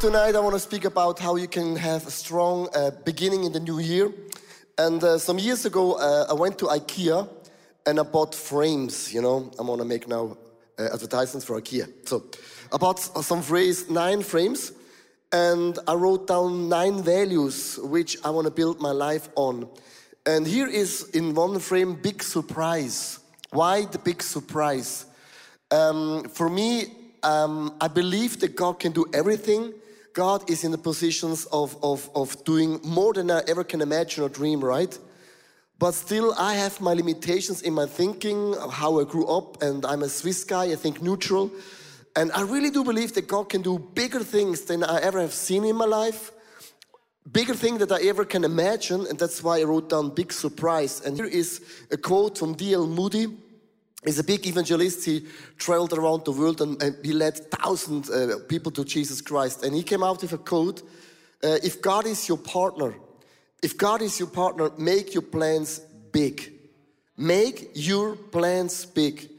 tonight I want to speak about how you can have a strong uh, beginning in the new year. And uh, some years ago, uh, I went to IKEA and I bought frames. You know, I'm gonna make now uh, advertisements for IKEA. So I bought some phrase, nine frames, and I wrote down nine values which I want to build my life on. And here is in one frame, big surprise. Why the big surprise? Um, for me, um, I believe that God can do everything. God is in the positions of, of, of doing more than I ever can imagine or dream, right? But still, I have my limitations in my thinking, of how I grew up, and I'm a Swiss guy, I think neutral. And I really do believe that God can do bigger things than I ever have seen in my life, bigger thing that I ever can imagine, and that's why I wrote down big surprise. And here is a quote from D.L. Moody. He's a big evangelist. He traveled around the world and, and he led thousands uh, people to Jesus Christ. And he came out with a quote: uh, "If God is your partner, if God is your partner, make your plans big. Make your plans big."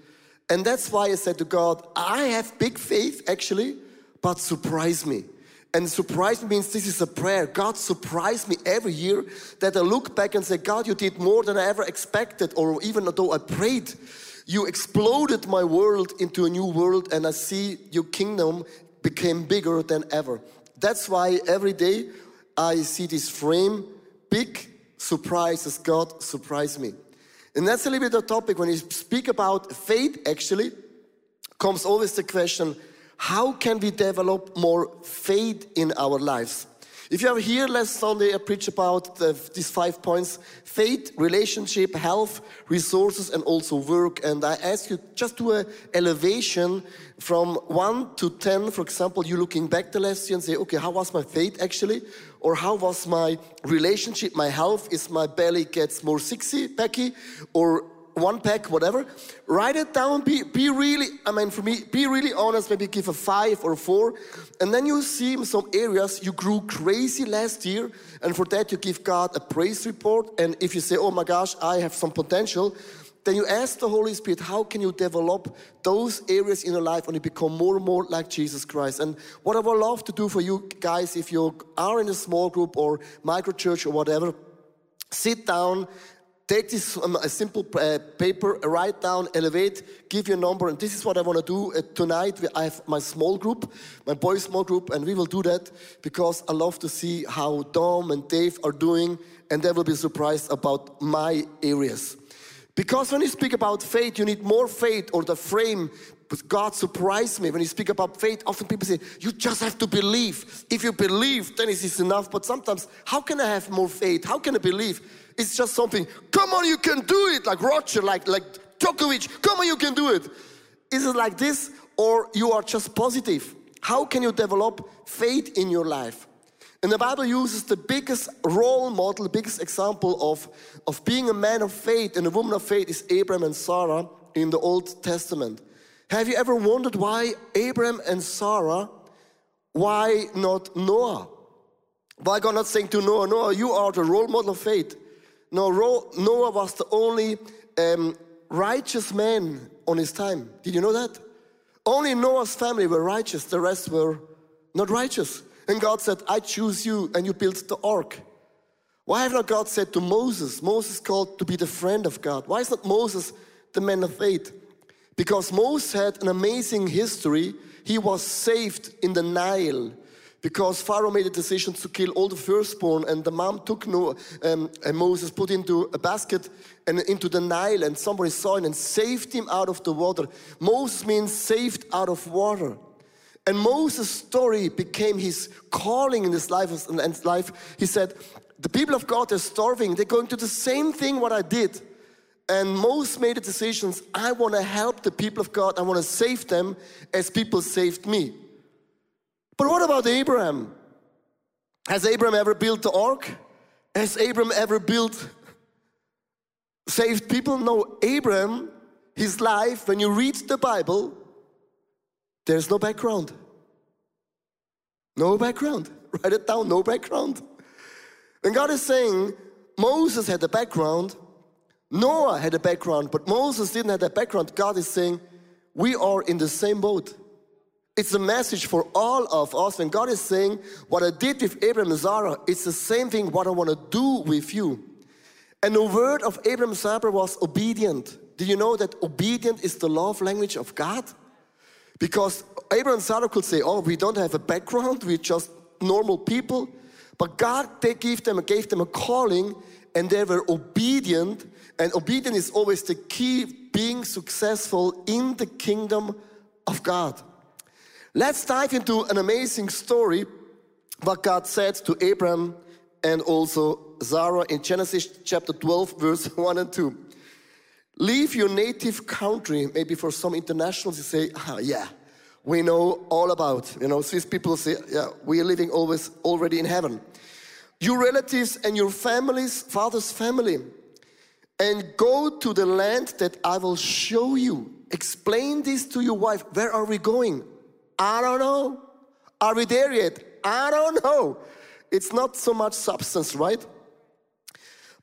And that's why I said to God, "I have big faith, actually, but surprise me." And surprise me means this is a prayer. God surprised me every year that I look back and say, God, you did more than I ever expected, or even though I prayed. You exploded my world into a new world, and I see your kingdom became bigger than ever. That's why every day I see this frame, big surprises, God surprised me. And that's a little bit the topic. When you speak about faith, actually, comes always the question how can we develop more faith in our lives? If you are here last Sunday, I preach about the, these five points faith, relationship, health, resources, and also work. And I ask you just do an elevation from one to 10. For example, you looking back the last year and say, okay, how was my faith actually? Or how was my relationship, my health? Is my belly gets more sexy, Becky? Or one pack, whatever. Write it down. Be, be really, I mean, for me, be really honest. Maybe give a five or a four. And then you see in some areas you grew crazy last year. And for that, you give God a praise report. And if you say, oh my gosh, I have some potential, then you ask the Holy Spirit, how can you develop those areas in your life and you become more and more like Jesus Christ? And what I would love to do for you guys, if you are in a small group or micro church or whatever, sit down Take this um, a simple uh, paper, write down, elevate, give your number, and this is what I want to do uh, tonight. I have my small group, my boys' small group, and we will do that because I love to see how Dom and Dave are doing, and they will be surprised about my areas. Because when you speak about faith, you need more faith or the frame. But God surprised me when you speak about faith. Often people say, You just have to believe. If you believe, then it is enough. But sometimes, how can I have more faith? How can I believe? It's just something, come on, you can do it, like Roger, like, like Djokovic, come on, you can do it. Is it like this, or you are just positive? How can you develop faith in your life? And the Bible uses the biggest role model, the biggest example of, of being a man of faith and a woman of faith is Abraham and Sarah in the Old Testament. Have you ever wondered why Abraham and Sarah, why not Noah? Why God not saying to Noah, Noah, you are the role model of faith? No, Noah was the only um, righteous man on his time. Did you know that? Only Noah's family were righteous, the rest were not righteous. And God said, I choose you, and you built the ark. Why have not God said to Moses, Moses called to be the friend of God? Why is not Moses the man of faith? Because Moses had an amazing history. He was saved in the Nile because Pharaoh made a decision to kill all the firstborn, and the mom took Noah, um, and Moses put into a basket and into the Nile, and somebody saw him and saved him out of the water. Moses means saved out of water. And Moses' story became his calling in his life. And life. He said, The people of God are starving. They're going to the same thing what I did. And Moses made the decisions I want to help the people of God. I want to save them as people saved me. But what about Abraham? Has Abraham ever built the ark? Has Abraham ever built saved people? No, Abraham, his life, when you read the Bible, there's no background. No background. Write it down, no background. And God is saying, Moses had a background, Noah had a background, but Moses didn't have that background. God is saying, we are in the same boat. It's a message for all of us. And God is saying, What I did with Abraham and Sarah, it's the same thing what I want to do with you. And the word of Abraham and Sarah was obedient. Do you know that obedient is the love language of God? Because Abraham and Sarah could say, Oh, we don't have a background, we're just normal people. But God they gave them, gave them a calling and they were obedient. And obedience is always the key being successful in the kingdom of God. Let's dive into an amazing story what God said to Abraham and also Sarah in Genesis chapter 12, verse 1 and 2. Leave your native country. Maybe for some internationals, you say, ah, yeah, we know all about. You know, Swiss people say, yeah, we are living always already in heaven. Your relatives and your families, father's family, and go to the land that I will show you. Explain this to your wife. Where are we going? I don't know. Are we there yet? I don't know. It's not so much substance, right?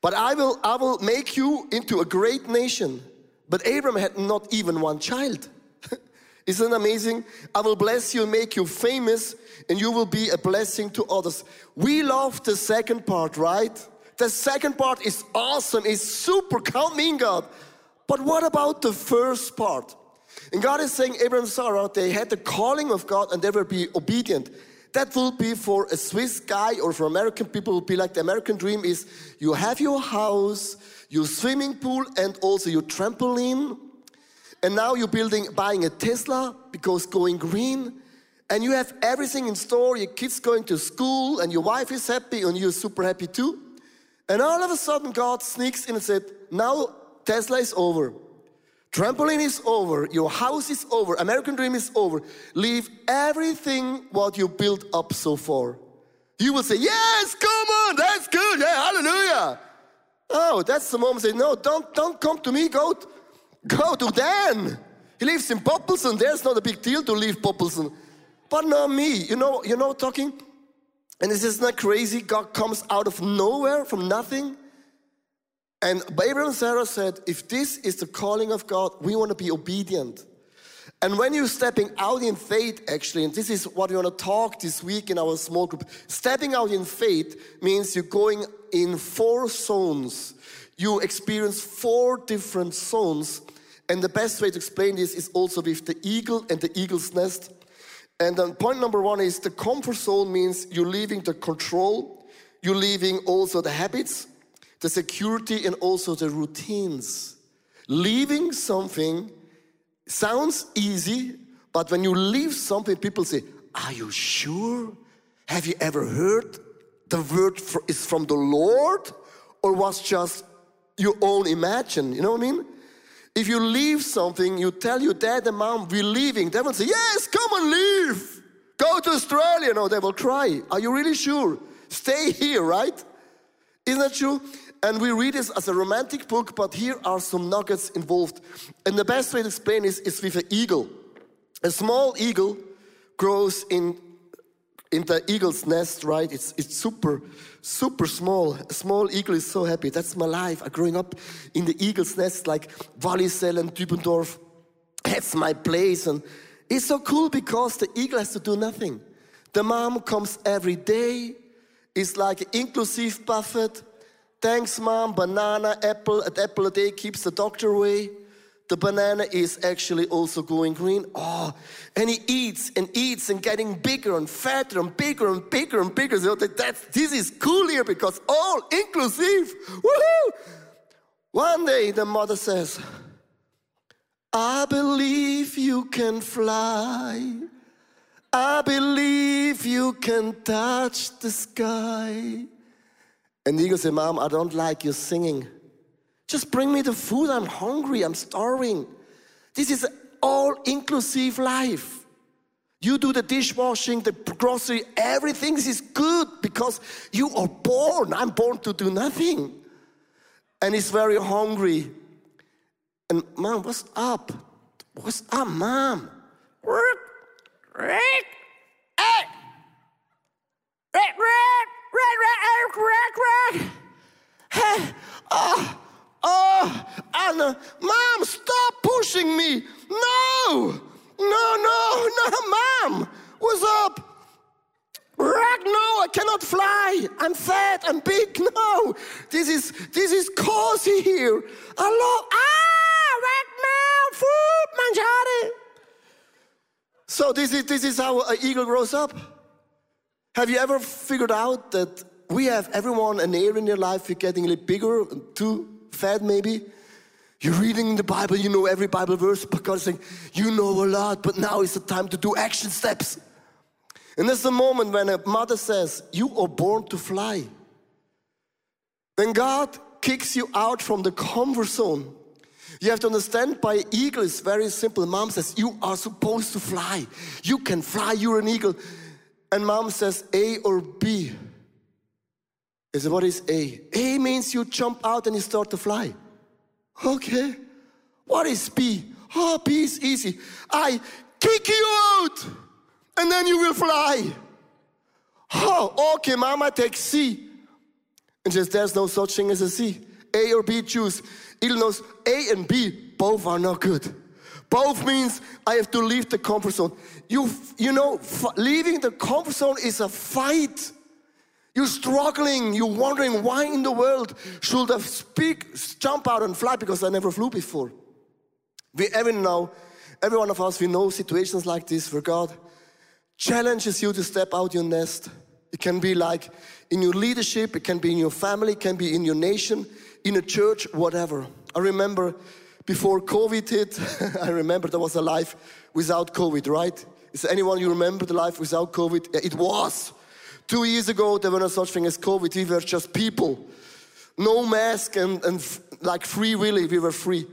But I will, I will make you into a great nation. But Abram had not even one child. Isn't it amazing? I will bless you and make you famous, and you will be a blessing to others. We love the second part, right? The second part is awesome, it's super. Count me in, God. But what about the first part? And God is saying, Abraham Sarah, they had the calling of God and they will be obedient. That will be for a Swiss guy or for American people, will be like the American dream is you have your house, your swimming pool, and also your trampoline. And now you're building, buying a Tesla because going green. And you have everything in store, your kids going to school, and your wife is happy, and you're super happy too. And all of a sudden, God sneaks in and said, Now Tesla is over. Trampoline is over, your house is over, American dream is over. Leave everything what you built up so far. You will say, Yes, come on, that's good, yeah, hallelujah. Oh, that's the moment say, No, don't, don't come to me, go, go to Dan. He lives in Poppelsen, there's not a big deal to leave Poppelsen. But not me, you know, you know, talking. And this is not crazy. God comes out of nowhere from nothing and Abraham and Sarah said, if this is the calling of God, we want to be obedient. And when you're stepping out in faith, actually, and this is what we want to talk this week in our small group, stepping out in faith means you're going in four zones. You experience four different zones. And the best way to explain this is also with the eagle and the eagle's nest. And then point number one is the comfort zone means you're leaving the control, you're leaving also the habits, the security and also the routines. Leaving something sounds easy, but when you leave something, people say, Are you sure? Have you ever heard the word is from the Lord or was just your own imagine? You know what I mean? If you leave something, you tell your dad and mom, we're leaving. They will say, Yes, come and leave. Go to Australia. No, they will cry. Are you really sure? Stay here, right? Isn't that true? And we read this as a romantic book, but here are some nuggets involved. And the best way to explain this is with an eagle. A small eagle grows in in the eagle's nest, right? It's it's super, super small. A small eagle is so happy. That's my life. I growing up in the eagle's nest, like Wallisellen and Dübendorf. That's my place. And it's so cool because the eagle has to do nothing. The mom comes every day. It's like an inclusive buffet. Thanks, mom. Banana, apple, an apple a day keeps the doctor away. The banana is actually also going green. Oh, and he eats and eats and getting bigger and fatter and bigger and bigger and bigger. So that's, this is cool here because all inclusive. Woohoo! One day the mother says, I believe you can fly. I believe you can touch the sky. And eagle said, Mom, I don't like your singing. Just bring me the food. I'm hungry. I'm starving. This is all inclusive life. You do the dishwashing, the grocery, everything is good because you are born. I'm born to do nothing. And he's very hungry. And mom, what's up? What's up, mom? Hey, oh, oh, Anna, mom, stop pushing me. No, No, no, no, mom. What's up? Rag, no, I cannot fly. I'm fat, I'm big. No, this is this is cozy here. I love ah, rag now, food, mangiare. So this is how an eagle grows up. Have you ever figured out that we have everyone an area in their life you're getting a little bigger, too fat maybe? You're reading the Bible, you know every Bible verse, but God's saying, you know a lot, but now is the time to do action steps. And there's the moment when a mother says, You are born to fly. Then God kicks you out from the comfort zone, you have to understand by eagle is very simple. Mom says, You are supposed to fly. You can fly, you're an eagle. And mom says, A or B. I said, What is A? A means you jump out and you start to fly. Okay. What is B? Oh, B is easy. I kick you out and then you will fly. Oh, okay, mama, take C. And says, there's no such thing as a C. A or B, choose. Eagle knows A and B, both are not good. Both means I have to leave the comfort zone. You, you know, leaving the comfort zone is a fight. You're struggling, you're wondering why in the world should I speak, jump out and fly because I never flew before. We every now, every one of us, we know situations like this where God challenges you to step out your nest. It can be like in your leadership, it can be in your family, it can be in your nation, in a church, whatever. I remember before COVID hit, I remember there was a life without COVID, right? Is anyone you remember the life without COVID? Yeah, it was. Two years ago, there were no such thing as COVID. We were just people. No mask and, and like free willy, we were free.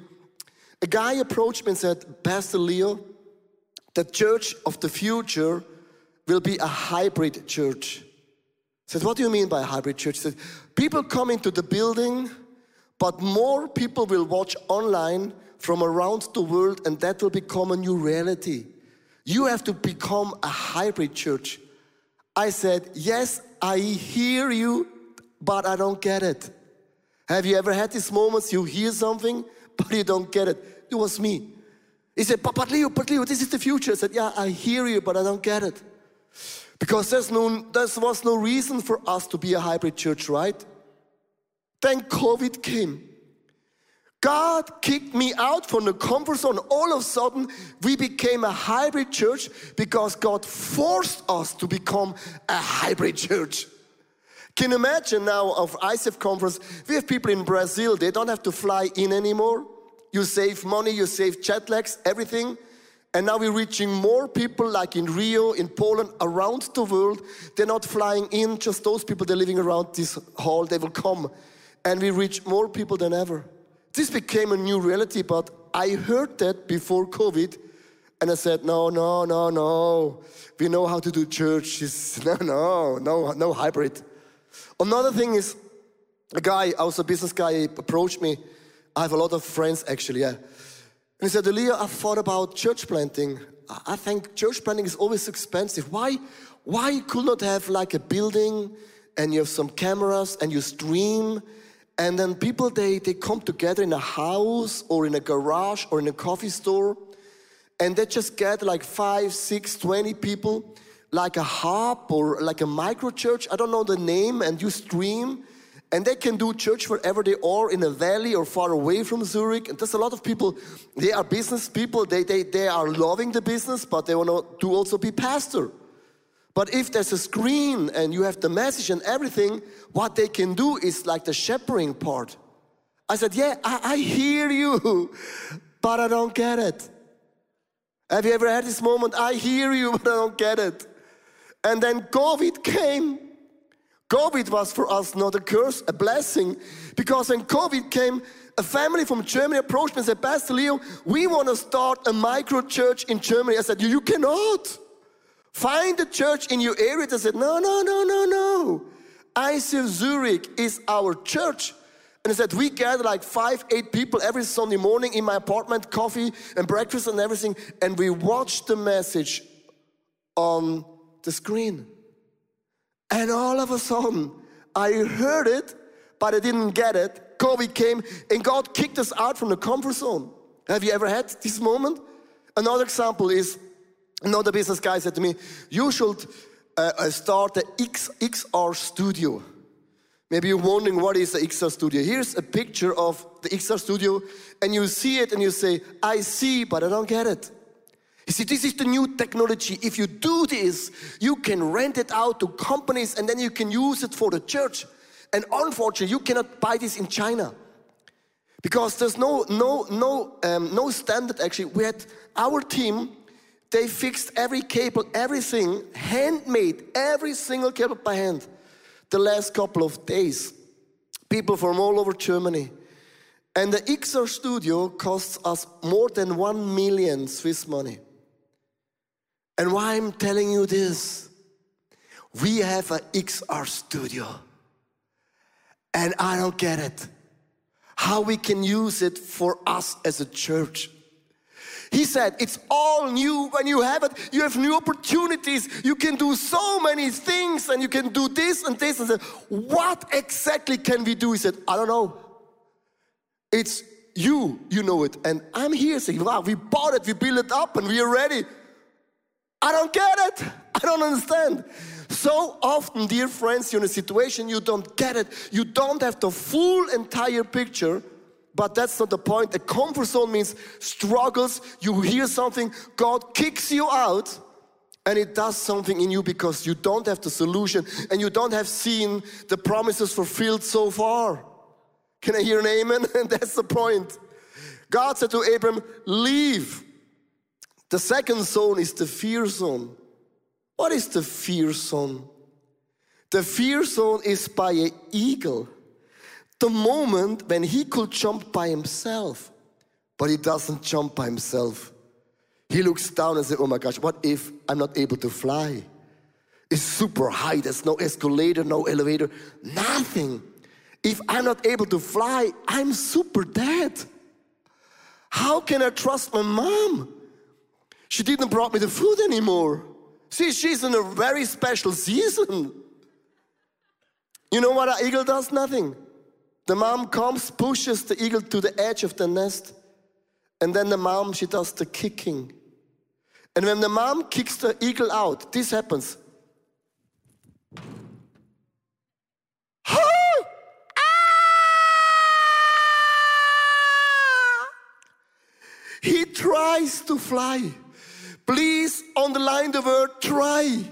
A guy approached me and said, Pastor Leo, the church of the future will be a hybrid church. I said, What do you mean by hybrid church? He said, People come into the building, but more people will watch online from around the world, and that will become a new reality. You have to become a hybrid church. I said, Yes, I hear you, but I don't get it. Have you ever had these moments you hear something, but you don't get it? It was me. He said, But, but Leo, but Leo, this is the future. I said, Yeah, I hear you, but I don't get it. Because there's no, there was no reason for us to be a hybrid church, right? Then COVID came. God kicked me out from the comfort zone. All of a sudden, we became a hybrid church because God forced us to become a hybrid church. Can you imagine now of ICF conference? We have people in Brazil, they don't have to fly in anymore. You save money, you save jet lags, everything. And now we're reaching more people like in Rio, in Poland, around the world. They're not flying in, just those people, they're living around this hall, they will come. And we reach more people than ever. This became a new reality, but I heard that before COVID. And I said, no, no, no, no. We know how to do church. no, no, no, no hybrid. Another thing is, a guy, I was a business guy, approached me. I have a lot of friends actually, yeah. And he said, Elia, I thought about church planting. I think church planting is always expensive. Why, why you could not have like a building and you have some cameras and you stream and then people, they, they come together in a house or in a garage or in a coffee store and they just get like five, six, twenty people, like a hub or like a micro church. I don't know the name and you stream and they can do church wherever they are in a valley or far away from Zurich. And there's a lot of people, they are business people, they, they, they are loving the business, but they want to also be pastor. But if there's a screen and you have the message and everything, what they can do is like the shepherding part. I said, Yeah, I, I hear you, but I don't get it. Have you ever had this moment? I hear you, but I don't get it. And then COVID came COVID was for us not a curse, a blessing, because when COVID came, a family from Germany approached me and said, Pastor Leo, we want to start a micro church in Germany. I said, You cannot. Find a church in your area. They said, No, no, no, no, no. ICF Zurich is our church. And I said, We gather like five, eight people every Sunday morning in my apartment, coffee and breakfast and everything. And we watch the message on the screen. And all of a sudden, I heard it, but I didn't get it. COVID came and God kicked us out from the comfort zone. Have you ever had this moment? Another example is another business guy said to me, You should uh, uh start the XR studio. Maybe you're wondering what is the XR studio. Here's a picture of the XR studio, and you see it and you say, I see, but I don't get it. You see, this is the new technology. If you do this, you can rent it out to companies and then you can use it for the church. And unfortunately, you cannot buy this in China because there's no no no um, no standard. Actually, we had our team. They fixed every cable, everything handmade, every single cable by hand. The last couple of days, people from all over Germany. And the XR studio costs us more than one million Swiss money. And why I'm telling you this, we have an XR studio. And I don't get it. How we can use it for us as a church. He said, It's all new when you have it. You have new opportunities. You can do so many things and you can do this and this. And said, What exactly can we do? He said, I don't know. It's you, you know it. And I'm here saying, Wow, we bought it, we built it up, and we are ready. I don't get it. I don't understand. So often, dear friends, you're in a situation you don't get it. You don't have the full entire picture, but that's not the point. A comfort zone means struggles. You hear something, God kicks you out, and it does something in you because you don't have the solution and you don't have seen the promises fulfilled so far. Can I hear an amen? And that's the point. God said to Abram, Leave the second zone is the fear zone. What is the fear zone? The fear zone is by an eagle. The moment when he could jump by himself, but he doesn't jump by himself. He looks down and says, Oh my gosh, what if I'm not able to fly? It's super high, there's no escalator, no elevator, nothing. If I'm not able to fly, I'm super dead. How can I trust my mom? She didn't brought me the food anymore. See, she's in a very special season. You know what an eagle does? Nothing. The mom comes, pushes the eagle to the edge of the nest, and then the mom, she does the kicking. And when the mom kicks the eagle out, this happens. He tries to fly. Please underline the word try.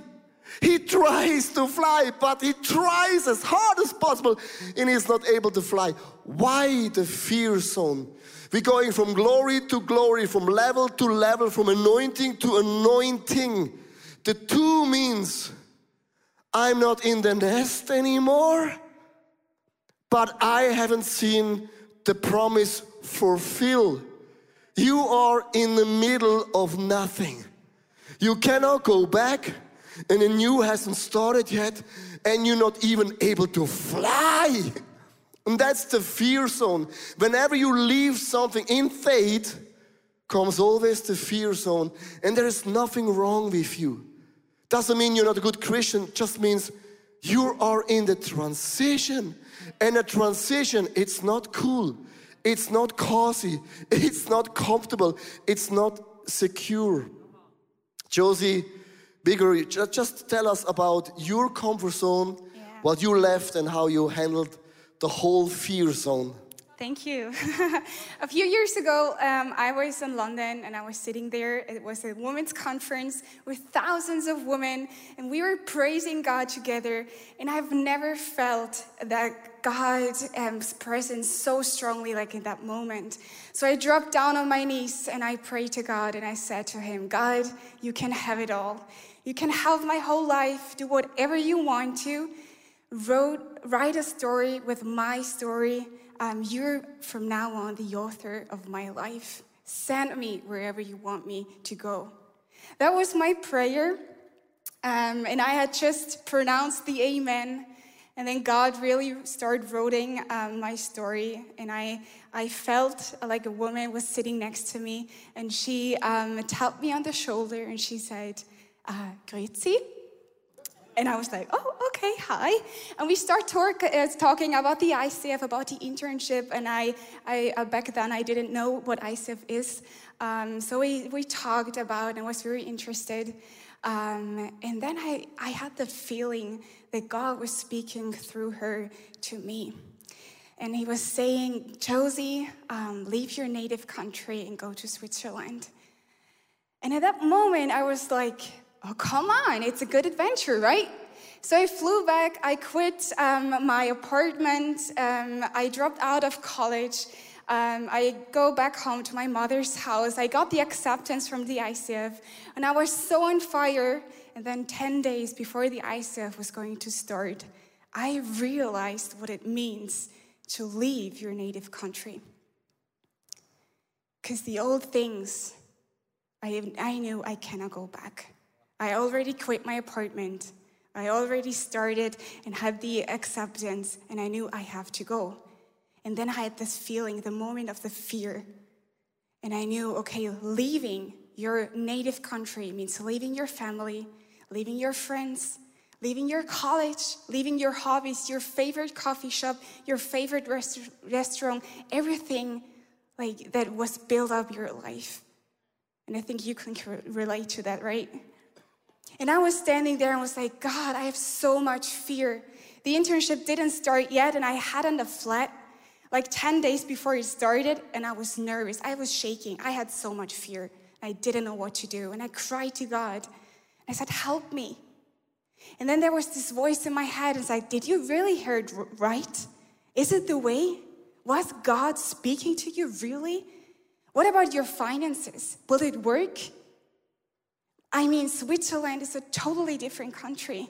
Tries to fly, but he tries as hard as possible and he's not able to fly. Why the fear zone? We're going from glory to glory, from level to level, from anointing to anointing. The two means I'm not in the nest anymore, but I haven't seen the promise fulfilled. You are in the middle of nothing. You cannot go back, and the new hasn't started yet, and you're not even able to fly. And that's the fear zone. Whenever you leave something in faith, comes always the fear zone, and there is nothing wrong with you. Doesn't mean you're not a good Christian, just means you are in the transition. And a transition, it's not cool. It's not cozy. It's not comfortable. It's not secure. Josie Bigger, just tell us about your comfort zone, yeah. what you left, and how you handled the whole fear zone. Thank you. a few years ago, um, I was in London and I was sitting there. It was a women's conference with thousands of women, and we were praising God together. And I've never felt that God's um, presence so strongly like in that moment. So I dropped down on my knees and I prayed to God and I said to Him, God, you can have it all. You can have my whole life, do whatever you want to. Wrote, write a story with my story um, you're from now on the author of my life. Send me wherever you want me to go. That was my prayer. Um, and I had just pronounced the amen. And then God really started writing um, my story. And I, I felt like a woman was sitting next to me. And she um, tapped me on the shoulder and she said, uh. And I was like, oh, okay, hi. And we start talk, uh, talking about the ICF, about the internship. And I, I uh, back then, I didn't know what ICF is. Um, so we, we talked about and was very interested. Um, and then I, I had the feeling that God was speaking through her to me. And he was saying, Josie, um, leave your native country and go to Switzerland. And at that moment, I was like, oh, come on, it's a good adventure, right? So I flew back, I quit um, my apartment, um, I dropped out of college. Um, I go back home to my mother's house. I got the acceptance from the ICF, and I was so on fire. And then 10 days before the ICF was going to start, I realized what it means to leave your native country. Because the old things, I, I knew I cannot go back. I already quit my apartment. I already started and had the acceptance, and I knew I have to go. And then I had this feeling, the moment of the fear. And I knew, okay, leaving your native country means leaving your family, leaving your friends, leaving your college, leaving your hobbies, your favorite coffee shop, your favorite rest- restaurant, everything like that was built up your life. And I think you can relate to that, right? And I was standing there and was like, God, I have so much fear. The internship didn't start yet, and I hadn't a flat like 10 days before it started, and I was nervous. I was shaking. I had so much fear. I didn't know what to do. And I cried to God. I said, Help me. And then there was this voice in my head and said, Did you really hear it right? Is it the way? Was God speaking to you really? What about your finances? Will it work? I mean, Switzerland is a totally different country.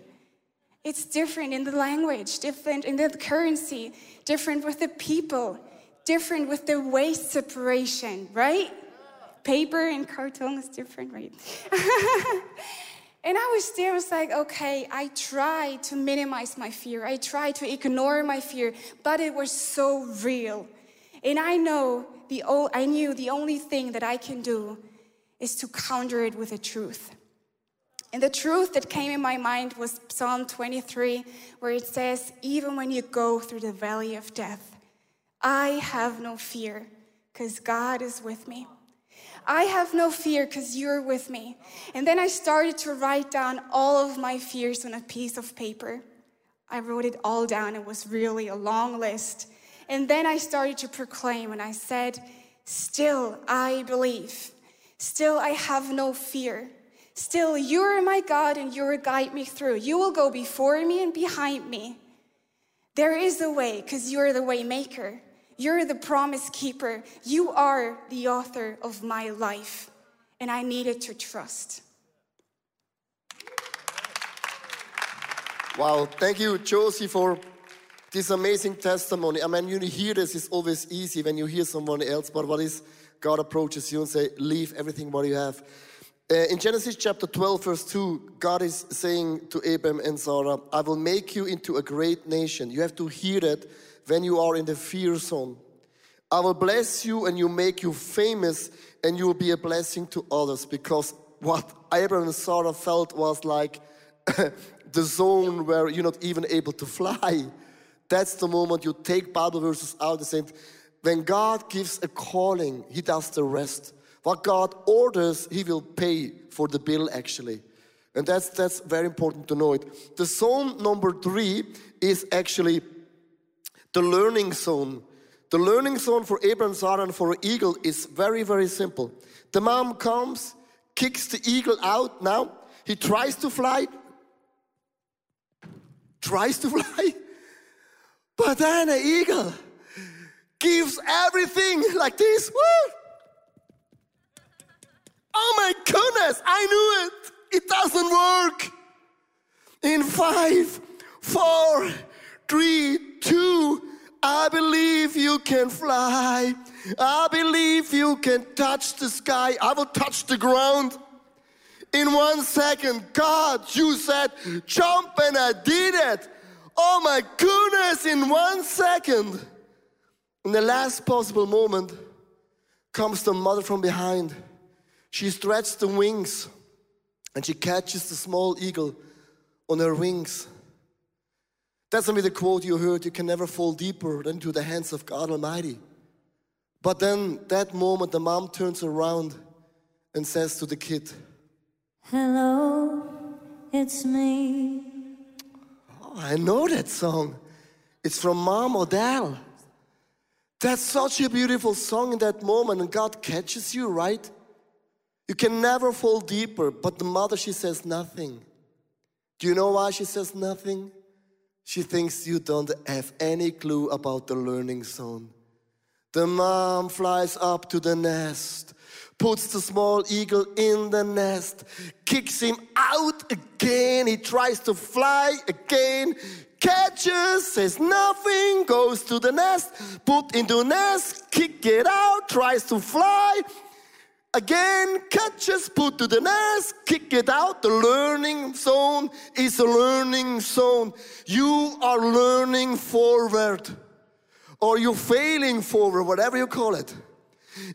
It's different in the language, different in the currency, different with the people, different with the waste separation, right? Paper and carton is different, right? and I was there, I was like, okay, I tried to minimize my fear. I tried to ignore my fear, but it was so real. And I know the I knew the only thing that I can do is to counter it with the truth. And the truth that came in my mind was Psalm 23, where it says, Even when you go through the valley of death, I have no fear because God is with me. I have no fear because you're with me. And then I started to write down all of my fears on a piece of paper. I wrote it all down. It was really a long list. And then I started to proclaim and I said, Still, I believe. Still, I have no fear. Still, you are my God and you will guide me through. You will go before me and behind me. There is a way because you're the way maker. You're the promise keeper. You are the author of my life. And I needed to trust. Wow, thank you, Josie, for this amazing testimony. I mean, you hear this is always easy when you hear someone else, but what is God approaches you and say, leave everything what you have. Uh, in Genesis chapter 12, verse 2, God is saying to Abram and Sarah, I will make you into a great nation. You have to hear that when you are in the fear zone. I will bless you and you make you famous and you will be a blessing to others because what Abram and Sarah felt was like the zone where you're not even able to fly. That's the moment you take Bible verses out and say, when God gives a calling, He does the rest. What God orders, He will pay for the bill actually. And that's, that's very important to know it. The zone number three is actually the learning zone. The learning zone for Abraham, Sarah, and for an eagle is very, very simple. The mom comes, kicks the eagle out now. He tries to fly, tries to fly, but then an eagle gives everything like this. Woo! Oh my goodness, I knew it. It doesn't work. In five, four, three, two, I believe you can fly. I believe you can touch the sky. I will touch the ground. In one second, God, you said, jump, and I did it. Oh my goodness, in one second. In the last possible moment comes the mother from behind she stretches the wings and she catches the small eagle on her wings. That's maybe the quote you heard you can never fall deeper than to the hands of God Almighty. But then that moment, the mom turns around and says to the kid, Hello, it's me. Oh, I know that song. It's from Mom Adele. That's such a beautiful song in that moment, and God catches you, right? You can never fall deeper, but the mother, she says nothing. Do you know why she says nothing? She thinks you don't have any clue about the learning zone. The mom flies up to the nest, puts the small eagle in the nest, kicks him out again. He tries to fly again, catches, says nothing, goes to the nest, put into nest, kick it out, tries to fly. Again, catches, put to the nest, kick it out. The learning zone is a learning zone. You are learning forward, or you're failing forward, whatever you call it.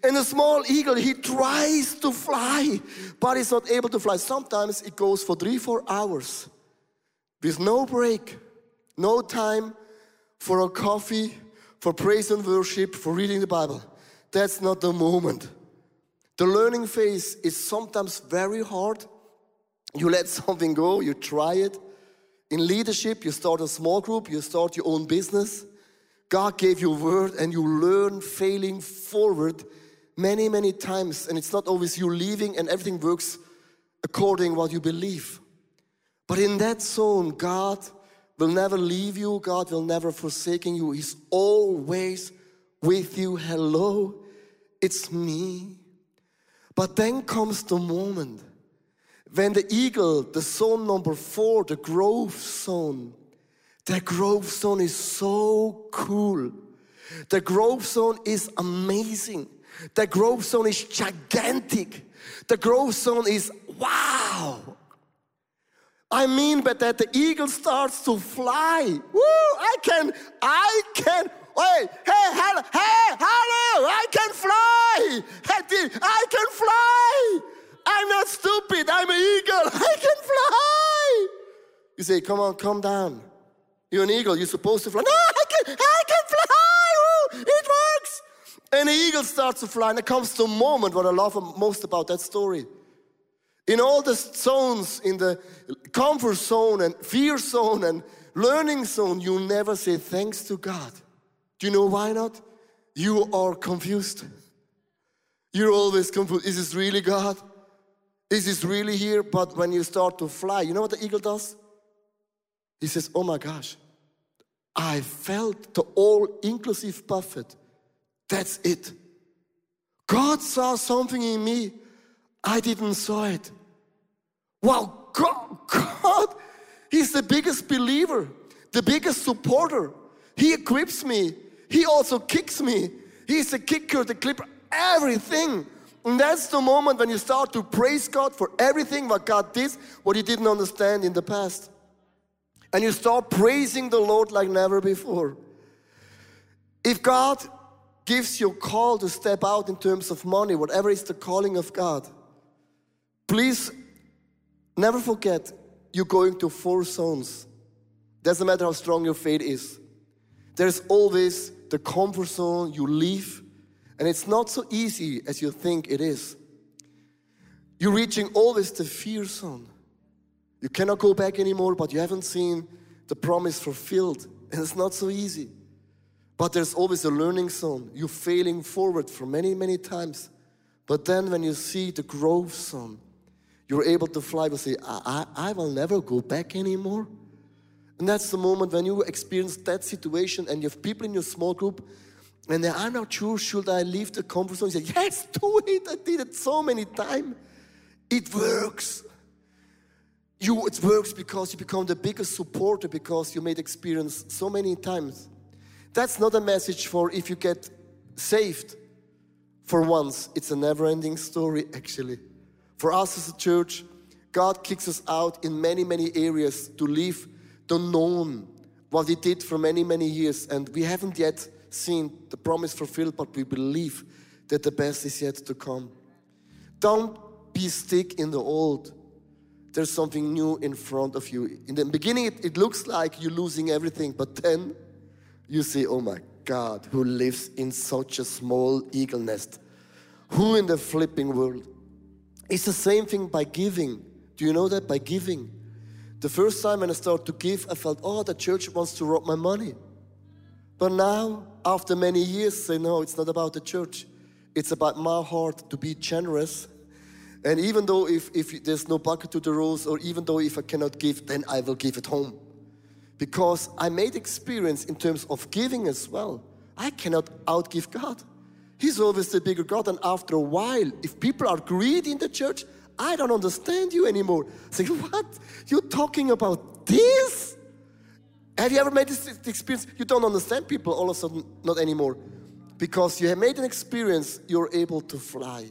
And the small eagle, he tries to fly, but he's not able to fly. Sometimes it goes for three, four hours with no break, no time for a coffee, for praise and worship, for reading the Bible. That's not the moment. The learning phase is sometimes very hard. You let something go, you try it. In leadership, you start a small group, you start your own business. God gave you a word and you learn failing forward many, many times. And it's not always you leaving and everything works according what you believe. But in that zone, God will never leave you. God will never forsaken you. He's always with you. Hello, it's me. But then comes the moment when the eagle, the zone number four, the growth zone, the growth zone is so cool. The growth zone is amazing. The growth zone is gigantic. The growth zone is wow. I mean, but that the eagle starts to fly. Woo! I can, I can. Wait, hey, hello, hey, hello! I can fly. I can fly. I'm not stupid. I'm an eagle. I can fly. You say, come on, calm down. You're an eagle. You're supposed to fly. No, I can, I can fly. Woo! It works. And the eagle starts to fly, and it comes to the moment what I love most about that story. In all the zones, in the comfort zone and fear zone and learning zone, you never say thanks to God. Do you know why not? You are confused. You're always confused. Is this really God? Is this really here? But when you start to fly, you know what the eagle does? He says, Oh my gosh, I felt the all inclusive buffet. That's it. God saw something in me. I didn't saw it. Wow, God, God, He's the biggest believer, the biggest supporter. He equips me. He also kicks me. He's the kicker, the clipper, everything. And that's the moment when you start to praise God for everything what God did, what you didn't understand in the past. And you start praising the Lord like never before. If God gives you a call to step out in terms of money, whatever is the calling of God, please never forget you're going to four zones. Doesn't matter how strong your faith is. There's always the comfort zone you leave, and it's not so easy as you think it is. You're reaching always the fear zone. You cannot go back anymore, but you haven't seen the promise fulfilled, and it's not so easy. But there's always a learning zone. You're failing forward for many, many times. But then when you see the growth zone, you're able to fly and say, I, I, I will never go back anymore. And that's the moment when you experience that situation and you have people in your small group and they are not sure, should I leave the comfort zone? You say, yes, do it. I did it so many times. It works. You, it works because you become the biggest supporter because you made experience so many times. That's not a message for if you get saved for once. It's a never ending story, actually. For us as a church, God kicks us out in many, many areas to leave the known, what He did for many, many years. And we haven't yet seen the promise fulfilled, but we believe that the best is yet to come. Don't be stick in the old. there's something new in front of you. In the beginning, it, it looks like you're losing everything, but then you see, oh my God, who lives in such a small eagle nest? Who in the flipping world? It's the same thing by giving. Do you know that? By giving. The first time when I started to give, I felt, oh, the church wants to rob my money. But now, after many years, say, no, it's not about the church. It's about my heart to be generous. And even though if, if there's no bucket to the rows, or even though if I cannot give, then I will give it home. Because I made experience in terms of giving as well. I cannot outgive God. He's always the bigger God. And after a while, if people are greedy in the church, I don't understand you anymore. Say, what? You're talking about this? Have you ever made this experience? You don't understand people all of a sudden, not anymore. Because you have made an experience, you're able to fly.